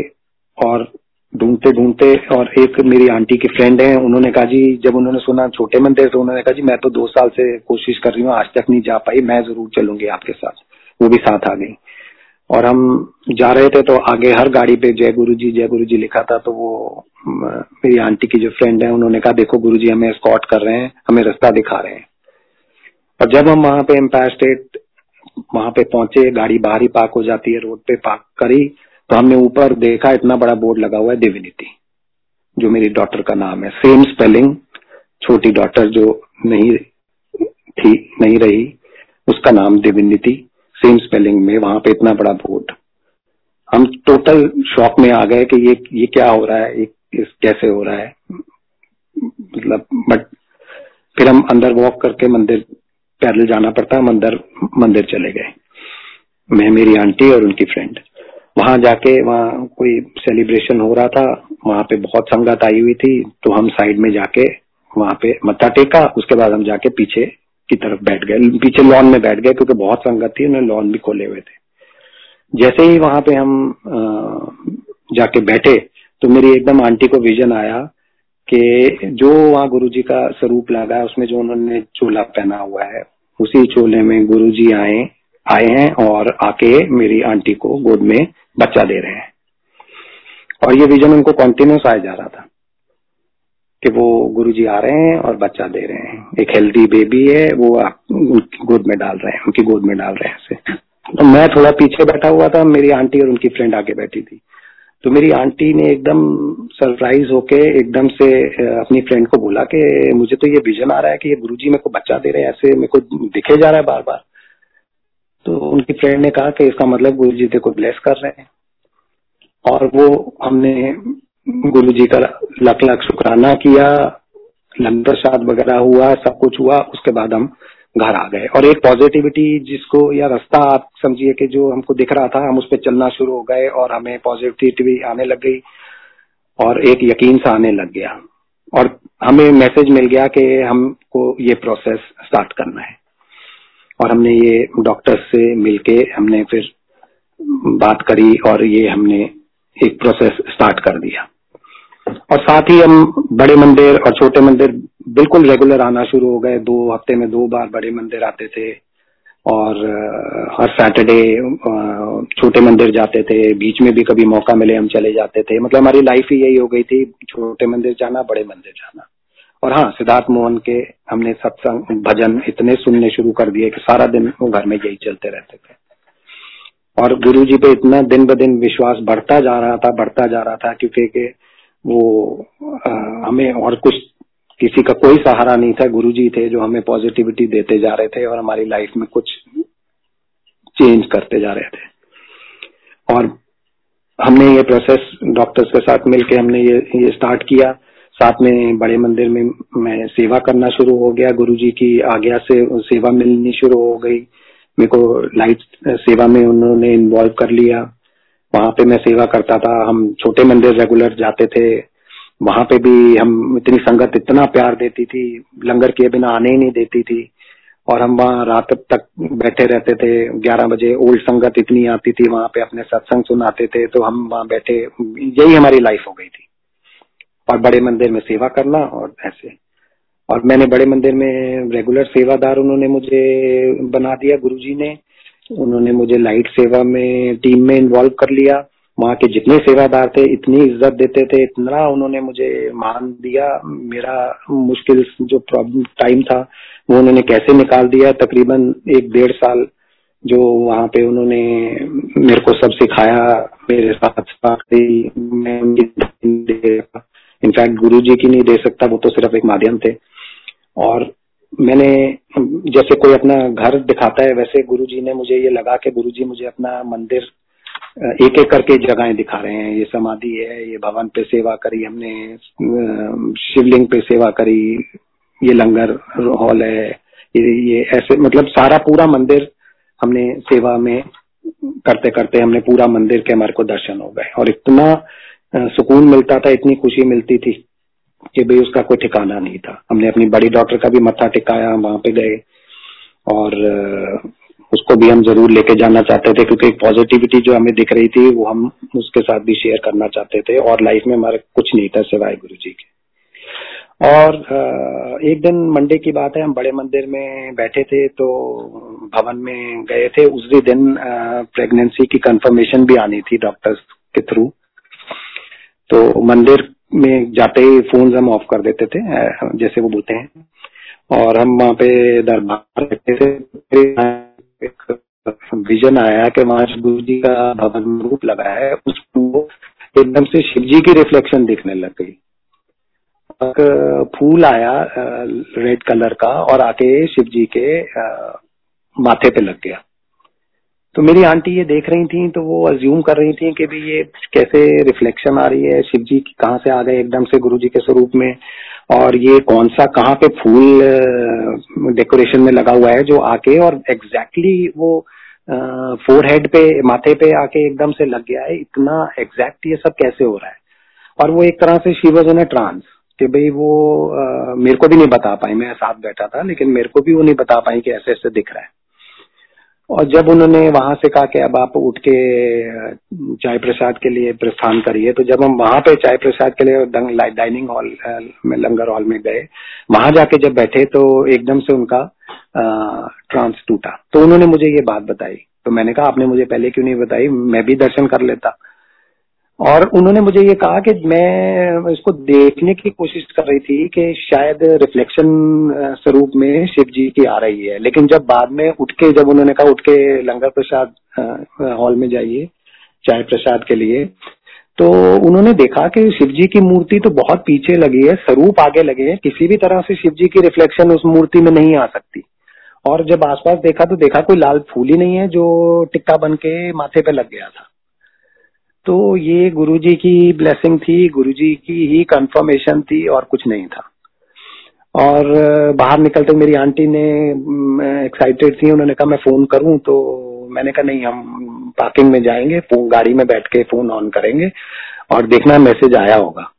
और ढूंढते ढूंढते और एक मेरी आंटी की फ्रेंड है, उन्होंने कहा, जी, जब उन्होंने सुना छोटे मंदिर तो उन्होंने कहा, जी, मैं तो दो साल से कोशिश कर रही हूँ, आज तक नहीं जा पाई, मैं ज़रूर चलूँगी आपके साथ। वो भी साथ आ गई। और हम जा रहे थे तो आगे हर गाड़ी पे जय गुरु जी जय गुरु जी लिखा था तो वो मेरी आंटी की जो फ्रेंड है, उन्होंने कहा, देखो गुरु जी हमें स्कॉट कर रहे हैं, हमें रास्ता दिखा रहे हैं। और जब हम वहाँ पे एम्पायर स्टेट वहाँ पे पहुँचे, गाड़ी बाहर ही पार्क हो जाती है, रोड पे पार्क करी तो हमने ऊपर देखा इतना बड़ा बोर्ड लगा हुआ है दिविनिटी जो मेरी डॉटर का नाम है। सेम स्पेलिंग छोटी डॉटर जो नहीं थी, नहीं रही, उसका नाम दिविनिटी सेम स्पेलिंग में, वहाँ पे इतना बड़ा बोर्ड। हम टोटल शॉक में आ गए कि ये ये क्या हो रहा है, ये कैसे हो रहा है। मतलब बट फिर हम अंदर वॉक करके मंदिर, पैदल जाना पड़ता, हम अंदर मंदिर चले गए। मैं, मेरी आंटी और उनकी फ्रेंड वहाँ जाके वहाँ कोई सेलिब्रेशन हो रहा था, वहाँ पे बहुत संगत आई हुई थी तो हम साइड में जाके वहाँ पे मत्था टेका, उसके बाद हम जाके पीछे की तरफ़ बैठ गए। पीछे लॉन में बैठ गए, क्योंकि बहुत संगत थी उन्होंने लॉन भी खोले हुए थे। जैसे ही वहाँ पे हम जाके बैठे तो मेरी एकदम आंटी को विजन आया कि जो वहाँ गुरु जी का स्वरूप लगा है, उसमें जो उन्होंने चोला पहना हुआ है, उसी चोले में गुरु जी आए आए हैं और आके मेरी आंटी को गोद में बच्चा दे रहे हैं। और ये विजन उनको कॉन्टिन्यूस आया जा रहा था कि वो गुरुजी आ रहे हैं और बच्चा दे रहे हैं। एक हेल्दी बेबी है, वो उनकी गोद में डाल रहे हैं, उनकी गोद में डाल रहे हैं तो मैं थोड़ा पीछे बैठा हुआ था, मेरी आंटी और उनकी फ्रेंड आगे बैठी थी। तो मेरी आंटी ने एकदम सरप्राइज़ होके एकदम से अपनी फ्रेंड को बोला कि मुझे तो ये विजन आ रहा है कि ये गुरुजी मेरे को बच्चा दे रहे हैं, ऐसे मेरे को दिखे जा रहा है बार बार तो उनकी फ्रेंड ने कहा कि इसका मतलब गुरु जी को ब्लेस कर रहे हैं। और वो हमने गुरु जी का लख लख शुक्राना किया लंगर शाद वगैरह हुआ, सब कुछ हुआ, उसके बाद हम घर आ गए। और एक पॉजिटिविटी जिसको या रास्ता आप समझिए कि जो हमको दिख रहा था, हम उस पर चलना शुरू हो गए और हमें पॉजिटिविटी आने लग गई और एक यकीन सा आने लग गया। और हमें मैसेज मिल गया कि हमको ये प्रोसेस स्टार्ट करना है। और हमने ये डॉक्टर से मिलके हमने फिर बात करी और ये हमने एक प्रोसेस स्टार्ट कर दिया। और साथ ही हम बड़े मंदिर और छोटे मंदिर बिल्कुल रेगुलर आना शुरू हो गए। दो हफ़्ते में दो बार बड़े मंदिर आते थे और हर सैटरडे छोटे मंदिर जाते थे। बीच में भी कभी मौका मिले हम चले जाते थे। मतलब हमारी लाइफ ही यही हो गई थी। छोटे मंदिर जाना, बड़े मंदिर जाना। और हाँ सिद्धार्थ मोहन के हमने सत्संग भजन इतने सुनने शुरू कर दिए कि सारा दिन वो घर में यही चलते रहते थे। और गुरु जी पे इतना दिन ब दिन विश्वास बढ़ता जा रहा था बढ़ता जा रहा था क्योंकि के वो आ, हमें और कुछ किसी का कोई सहारा नहीं था। गुरु जी थे जो हमें पॉजिटिविटी देते जा रहे थे और हमारी लाइफ में कुछ चेंज करते जा रहे थे। और हमने ये प्रोसेस डॉक्टर्स के साथ मिलके हमने ये ये स्टार्ट किया। साथ में बड़े मंदिर में मैं सेवा करना शुरू हो गया। गुरु जी की आज्ञा से सेवा मिलनी शुरू हो गई। मेरे को लाइट सेवा में उन्होंने इन्वॉल्व कर लिया। वहाँ पे मैं सेवा करता था। हम छोटे मंदिर रेगुलर जाते थे। वहाँ पे भी हम इतनी संगत, इतना प्यार देती थी। लंगर किए बिना आने ही नहीं देती थी। और हम वहाँ रात तक बैठे रहते थे। ग्यारह बजे ओल्ड संगत इतनी आती थी। वहाँ पे अपने सत्संग सुनाते थे। तो हम वहाँ बैठे, यही हमारी लाइफ हो गई थी। और बड़े मंदिर में सेवा करना और ऐसे। और मैंने बड़े मंदिर में रेगुलर सेवादार उन्होंने मुझे बना दिया, गुरुजी ने। उन्होंने मुझे लाइट सेवा में टीम में इन्वॉल्व कर लिया। वहाँ के जितने सेवादार थे, इतनी इज़्ज़त देते थे, इतना उन्होंने मुझे मान दिया। मेरा मुश्किल जो प्रॉब्लम टाइम था, वो उन्होंने कैसे निकाल दिया? तकरीबन एक डेढ़ साल जो वहाँ पे उन्होंने मेरे को सब सिखाया, मेरे साथ साथ मैं इनफैक्ट गुरु जी की नहीं दे सकता वो तो सिर्फ़ एक माध्यम थे और मैंने जैसे कोई अपना घर दिखाता है वैसे गुरु जी ने मुझे ये लगा कि गुरु जी मुझे अपना मंदिर एक एक करके जगहें दिखा रहे हैं ये समाधि है ये भवन पे सेवा करी हमने शिवलिंग पे सेवा करी ये लंगर हॉल है ये ये ऐसे मतलब सारा पूरा मंदिर हमने सेवा में करते करते हमने पूरा मंदिर के हमारे को दर्शन हो गए और इतना सुकून मिलता था, इतनी खुशी मिलती थी कि भाई उसका कोई ठिकाना नहीं था। हमने अपनी बड़ी डॉक्टर का भी मत्था टिकाया वहाँ पे गए और उसको भी हम ज़रूर लेके जाना चाहते थे क्योंकि एक पॉजिटिविटी जो हमें दिख रही थी, वो हम उसके साथ भी शेयर करना चाहते थे और लाइफ में हमारे कुछ नहीं था सिवाय गुरु जी के। और एक दिन मंडे की बात है, हम बड़े मंदिर में बैठे थे तो भवन में गए थे। उसी दिन प्रेगनेंसी की कंफर्मेशन भी आनी थी डॉक्टर्स के थ्रू तो मंदिर में जाते ही फ़ोन हम ऑफ़ कर देते थे जैसे वो बोलते हैं। और हम वहाँ पे दरबार रहते थे एक विजन आया कि वहाँ गुरु जी का भवन रूप लगा है, उसको एकदम से शिव जी की रिफ्लेक्शन दिखने लग गई। फूल आया रेड कलर का, और आके शिव जी के माथे पे लग गया। तो मेरी आंटी ये देख रही थी तो वो अज्यूम कर रही थी कि भी ये कैसे रिफ्लेक्शन आ रही है शिव जी कहाँ से आ गए एकदम से गुरु जी के स्वरूप में और ये कौन सा कहाँ पे फूल डेकोरेशन में लगा हुआ है जो आके और एग्जैक्टली exactly वो फोर हेड पे माथे पे आके एकदम से लग गया है इतना एग्जैक्ट ये सब कैसे हो रहा है? और वो एक तरह से शिवज ने ट्रांस कि भाई वो आ, मेरे को भी नहीं बता पाई मैं साथ बैठा था लेकिन मेरे को भी वो नहीं बता पाई कि ऐसे ऐसे दिख रहा है। और जब उन्होंने वहाँ से कहा कि अब आप उठ के चाय प्रसाद के लिए प्रस्थान करिए तो जब हम वहाँ पे चाय प्रसाद के लिए डाइनिंग हॉल में, लंगर हॉल में गए, वहाँ जाके जब बैठे तो एकदम से उनका ट्रांस टूटा। तो उन्होंने मुझे ये बात बताई। तो मैंने कहा, आपने मुझे पहले क्यों नहीं बताई? मैं भी दर्शन कर लेता। और उन्होंने मुझे ये कहा कि मैं इसको देखने की कोशिश कर रही थी कि शायद रिफ्लेक्शन स्वरूप में शिव जी की आ रही है। लेकिन जब बाद में उठ के जब उन्होंने कहा उठ के लंगर प्रसाद हॉल में जाइए, चाय प्रसाद के लिए तो उन्होंने देखा कि शिव जी की मूर्ति तो बहुत पीछे लगी है, स्वरूप आगे लगे हैं। किसी भी तरह से शिव जी की रिफ्लेक्शन उस मूर्ति में नहीं आ सकती। और जब आसपास देखा तो देखा कोई लाल फूल ही नहीं है जो टिक्का बन के माथे पे लग गया था। तो ये गुरुजी की ब्लेसिंग थी, गुरुजी की ही कंफर्मेशन थी और कुछ नहीं था। और बाहर निकलते मेरी आंटी ने एक्साइटेड थी, उन्होंने कहा, मैं फ़ोन करूँ। तो मैंने कहा, नहीं, हम पार्किंग में जाएँगे गाड़ी में बैठ के फ़ोन ऑन करेंगे और देखना मैसेज आया होगा।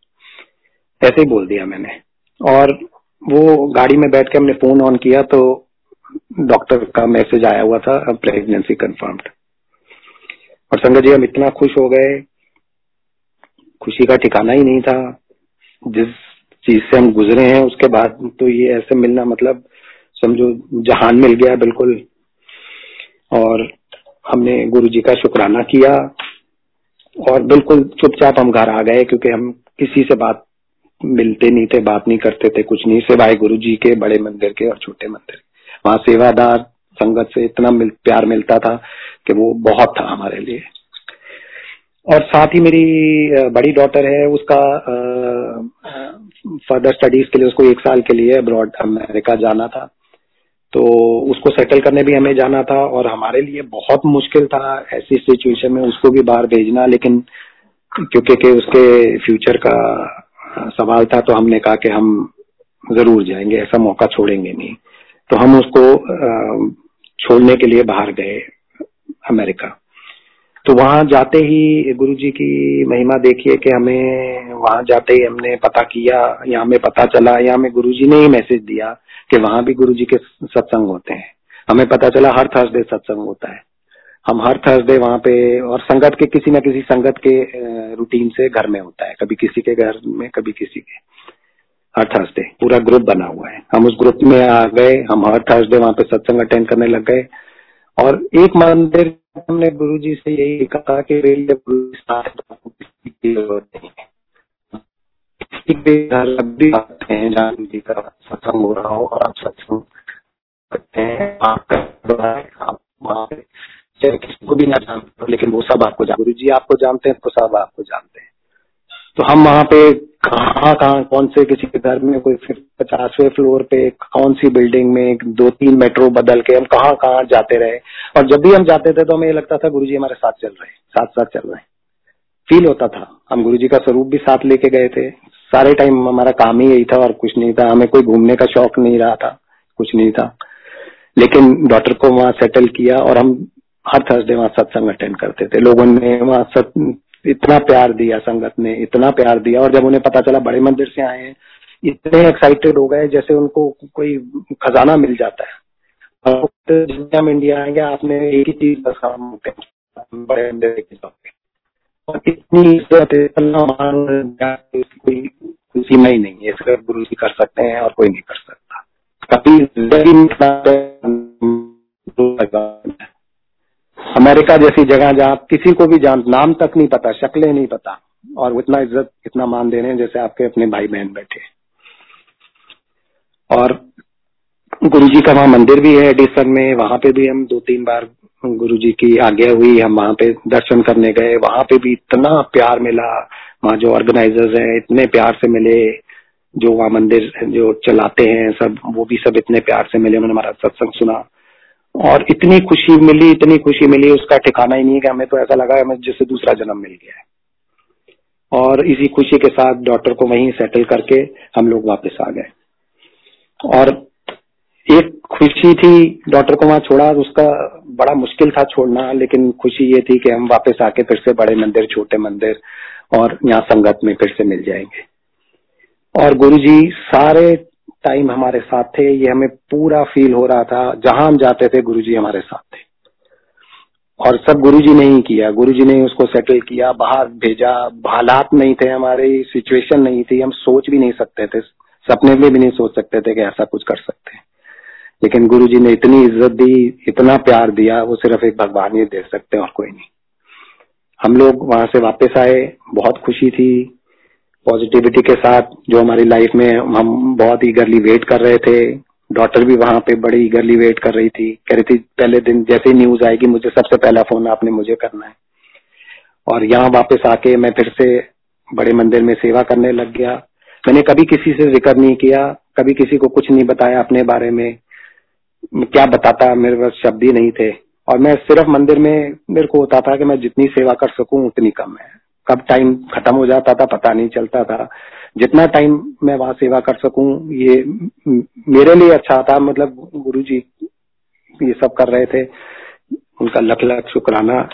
ऐसे ही बोल दिया मैंने। और वो गाड़ी में बैठ के हमने फ़ोन ऑन किया तो डॉक्टर का मैसेज आया हुआ था प्रेगनेंसी कंफर्म्ड और संगत जी हम इतना खुश हो गए। खुशी का ठिकाना ही नहीं था। जिस चीज़ से हम गुजरे हैं, उसके बाद तो ये ऐसे मिलना मतलब समझो जहान मिल गया बिल्कुल। और हमने गुरु जी का शुक्राना किया और बिल्कुल चुपचाप हम घर आ गए क्योंकि हम किसी से बात मिलते नहीं थे, बात नहीं करते थे, कुछ नहीं। सिवाय गुरु जी के बड़े मंदिर के और छोटे मंदिर वहाँ सेवादार संगत से इतना मिल, प्यार मिलता था कि वो बहुत था हमारे लिए। और साथ ही मेरी बड़ी डॉटर है उसका फर्दर स्टडीज़ के लिए उसको एक साल के लिए अब्रॉड अमेरिका जाना था। तो उसको सेटल करने भी हमें जाना था और हमारे लिए बहुत मुश्किल था ऐसी सिचुएशन में उसको भी बाहर भेजना लेकिन क्योंकि के उसके फ्यूचर का सवाल था तो हमने कहा कि हम ज़रूर जाएँगे ऐसा मौका छोड़ेंगे नहीं। तो हम उसको छोड़ने के लिए बाहर गए अमेरिका। तो वहाँ जाते ही गुरु जी की महिमा देखिए कि हमें वहाँ जाते ही हमने पता किया या हमें पता चला या हमें गुरु जी ने ही मैसेज दिया कि वहाँ भी गुरु जी के सत्संग होते हैं। हमें पता चला हर थर्सडे सत्संग होता है। हम हर थर्सडे वहाँ पे और संगत के किसी न किसी संगत के रूटीन से घर में होता है, कभी किसी के घर में, कभी किसी के। हर थर्सडे पूरा ग्रुप बना हुआ है। हम उस ग्रुप में आ गए, हम हर थर्सडे वहाँ पे सत्संग अटेंड करने लग गए। और एक मंदिर, हमने गुरु जी से यही कहा कि सत्संग हो रहा हो और आप सत्संग करते आप वहाँ पे, चाहे किसी को भी ना जानते हो लेकिन वो सब आपको गुरु जी आपको जानते हैं तो सब आपको जानते हैं। तो हम वहाँ पे कहाँ कहाँ कौन से किसी के घर में कोई फिर पचासवें फ्लोर पे कौन सी बिल्डिंग में दो तीन मेट्रो बदल के हम कहाँ कहाँ जाते रहे? और जब भी हम जाते थे तो हमें ये लगता था गुरुजी हमारे साथ चल रहे साथ साथ चल रहे फील होता था। हम गुरुजी का स्वरूप भी साथ लेके गए थे। सारे टाइम हमारा काम ही यही था और कुछ नहीं था। हमें कोई घूमने का शौक नहीं रहा था, कुछ नहीं था। लेकिन डॉक्टर को वहाँ सेटल किया और हम हर थर्सडे वहाँ सत्संग अटेंड करते थे। लोगों ने वहाँ इतना प्यार दिया संगत ने, इतना प्यार दिया। और जब उन्हें पता चला, बड़े मंदिर से आए हैं, इतने एक्साइटेड हो गए जैसे उनको कोई खजाना मिल जाता है। और हम इंडिया आएँगे, आपने एक ही चीज़ बस काम बड़े मंदिर के इतनी कोई सीमा ही नहीं है। सिर्फ़ गुरु जी कर सकते हैं और कोई नहीं कर सकता। कभी अमेरिका जैसी जगह जहाँ किसी को भी जान, नाम तक नहीं पता, शक्लें नहीं पता, और इतना इज़्ज़त, इतना मान दे रहे हैं जैसे आपके अपने भाई बहन बैठे। और गुरु जी का वहाँ मंदिर भी है, एडिसन में, वहाँ पे भी हम दो तीन बार गुरु जी की आज्ञा हुई, हम वहाँ पे दर्शन करने गए, वहाँ पे भी इतना प्यार मिला, वहाँ जो ऑर्गेनाइजर्स हैं, इतने प्यार से मिले, जो वहाँ मंदिर जो चलाते हैं, सब, वो भी सब इतने प्यार से मिले, उन्होंने हमारा सत्संग सुना। और इतनी खुशी मिली, इतनी खुशी मिली, उसका ठिकाना ही नहीं है कि हमें तो ऐसा लगा हमें जैसे दूसरा जन्म मिल गया है। और इसी खुशी के साथ डॉक्टर को वहीं सेटल करके हम लोग वापस आ गए। और एक खुशी थी डॉक्टर को वहाँ छोड़ा, उसका बड़ा मुश्किल था छोड़ना, लेकिन खुशी ये थी कि हम वापस आके फिर से बड़े मंदिर, छोटे मंदिर और यहाँ संगत में फिर से मिल जाएँगे। और गुरु जी सारे टाइम हमारे साथ थे, ये हमें पूरा फील हो रहा था, जहाँ हम जाते थे, गुरुजी हमारे साथ थे। और सब गुरुजी ने ही किया। गुरुजी ने उसको सेटल किया, बाहर भेजा। हालात नहीं थे हमारे सिचुएशन नहीं थी। हम सोच भी नहीं सकते थे, सपने में भी नहीं सोच सकते थे कि ऐसा कुछ कर सकते हैं। लेकिन गुरुजी ने इतनी इज़्ज़त दी, इतना प्यार दिया, वो सिर्फ़ एक भगवान ही दे सकते हैं और कोई नहीं। हम लोग वहाँ से वापस आए, बहुत खुशी थी। पॉजिटिविटी के साथ जो हमारी लाइफ में हम बहुत ईगरली वेट कर रहे थे। डॉटर भी वहाँ पे बड़ी ईगरली वेट कर रही थी। कह रही थी, पहले दिन जैसे ही न्यूज़ आएगी, मुझे सबसे पहला फ़ोन आपने मुझे करना है। और यहाँ वापस आके मैं फिर से बड़े मंदिर में सेवा करने लग गया। मैंने कभी किसी से ज़िक्र नहीं किया, कभी किसी को कुछ नहीं बताया अपने बारे में। क्या बताता, मेरे पास शब्द ही नहीं थे। और मैं सिर्फ़ मंदिर में, मेरे को होता था कि मैं जितनी सेवा कर सकूँ, उतनी कम है। कब टाइम खत्म हो जाता था, पता नहीं चलता था। जितना टाइम मैं वहाँ सेवा कर सकूँ, ये मेरे लिए अच्छा था। मतलब गुरु जी ये सब कर रहे थे, उनका लख लख शुक्राना।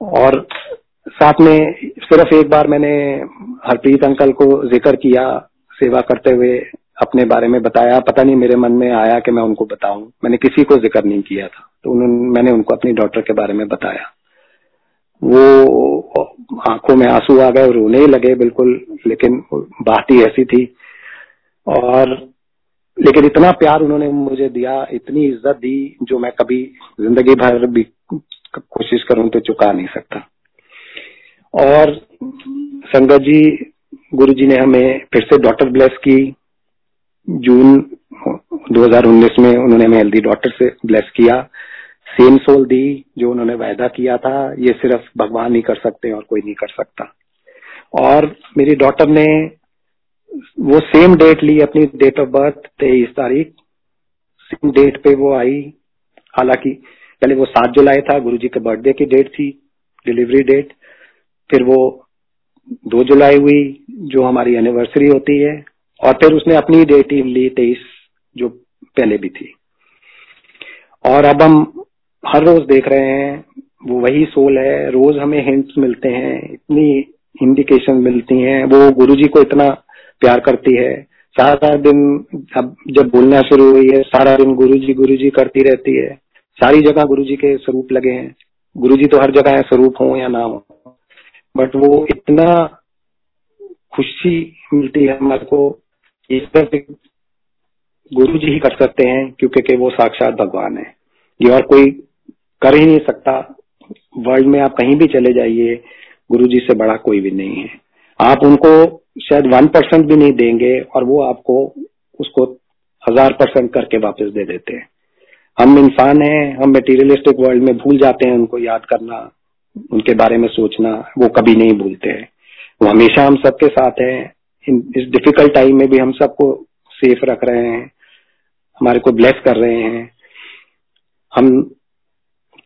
और साथ में सिर्फ़ एक बार मैंने हरप्रीत अंकल को ज़िक्र किया, सेवा करते हुए अपने बारे में बताया। पता नहीं मेरे मन में आया कि मैं उनको बताऊँ। मैंने किसी को ज़िक्र नहीं किया था। तो उन्होंने, मैंने उनको अपनी डॉक्टर के बारे में बताया। वो आँखों में आँसू आ गए रोने ही लगे बिल्कुल, लेकिन बात ही ऐसी थी। और लेकिन इतना प्यार उन्होंने मुझे दिया, इतनी इज़्ज़त दी, जो मैं कभी ज़िंदगी भर भी कोशिश करूँ तो चुका नहीं सकता। और संगत जी गुरु जी ने हमें फिर से डॉटर ब्लेस की। जून 2019 में उन्होंने हमें हेल्दी डॉटर से ब्लेस किया। सेम सोल दी जो उन्होंने वायदा किया था, ये सिर्फ़ भगवान ही कर सकते हैं और कोई नहीं कर सकता। और मेरी डॉटर ने वो सेम डेट ली अपनी डेट ऑफ़ बर्थ तेईस तारीख। सेम डेट पे वो आई। हालाँकि पहले वो सात जुलाई था गुरु जी के बर्थडे की डेट थी, डिलीवरी डेट। फिर वो दो जुलाई हुई, जो हमारी एनिवर्सरी होती है। और फिर उसने अपनी डेट ही ली तेईस, जो पहले भी थी। और अब हम हर रोज देख रहे हैं, वो वही सोल है, रोज हमें हिंट्स मिलते हैं, इतनी इंडिकेशन मिलती हैं, वो गुरुजी को इतना प्यार करती है। सारा दिन अब जब बोलना शुरू हुई है, सारा दिन गुरुजी गुरुजी करती रहती है। सारी जगह गुरुजी के स्वरूप लगे हैं। गुरुजी तो हर जगह है स्वरूप हो या ना हो। बट वो इतना खुशी मिलती है हमारे को गुरु जी ही कर सकते हैं, क्योंकि वो साक्षात भगवान है। ये और कोई कर ही नहीं सकता। वर्ल्ड में आप कहीं भी चले जाइए गुरु जी से बड़ा कोई भी नहीं है। आप उनको शायद वन परसेंट भी नहीं देंगे और वो आपको उसको हज़ार परसेंट करके वापस दे देते हैं। हम इंसान हैं, हम मेटीरियलिस्टिक वर्ल्ड में भूल जाते हैं उनको याद करना, उनके बारे में सोचना, वो कभी नहीं भूलते हैं। वो हमेशा हम सबके साथ हैं। इस डिफ़िकल्ट टाइम में भी हम सबको सेफ़ रख रहे हैं। हमारे को ब्लेस कर रहे हैं। हम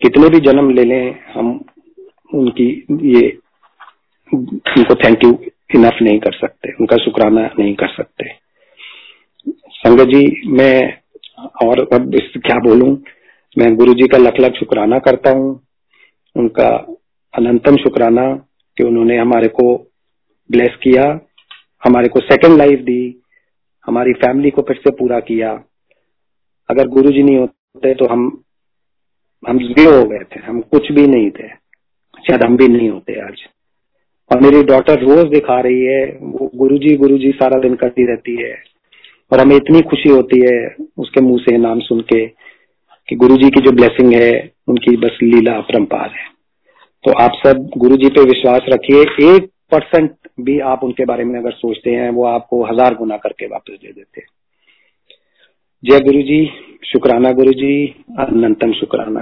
कितने भी जन्म ले लें, हम उनकी ये, उनको थैंक यू इनफ नहीं कर सकते, उनका शुक्राना नहीं कर सकते। संगत जी, मैं और अब इस क्या बोलूँ, मैं गुरु जी का लख लख शुक्राना करता हूँ, उनका अनंतम शुक्राना कि उन्होंने हमारे को ब्लेस किया, हमारे को सेकंड लाइफ दी, हमारी फैमिली को फिर से पूरा किया। अगर गुरु जी नहीं होते तो हम हम ज़ीरो हो गए थे, हम कुछ भी नहीं थे। शायद हम भी नहीं होते आज। और मेरी डॉटर रोज दिखा रही है, वो गुरुजी गुरुजी सारा दिन करती रहती है। और हमें इतनी खुशी होती है उसके मुँह से नाम सुन के कि गुरुजी की जो ब्लेसिंग है, उनकी बस लीला अपरंपार है। तो आप सब गुरुजी पे विश्वास रखिए, एक परसेंट भी आप उनके बारे में अगर सोचते हैं, वो आपको हज़ार गुना करके वापस दे देते जय गुरु जी शुक्राना गुरु जी अनंतम शुक्राना।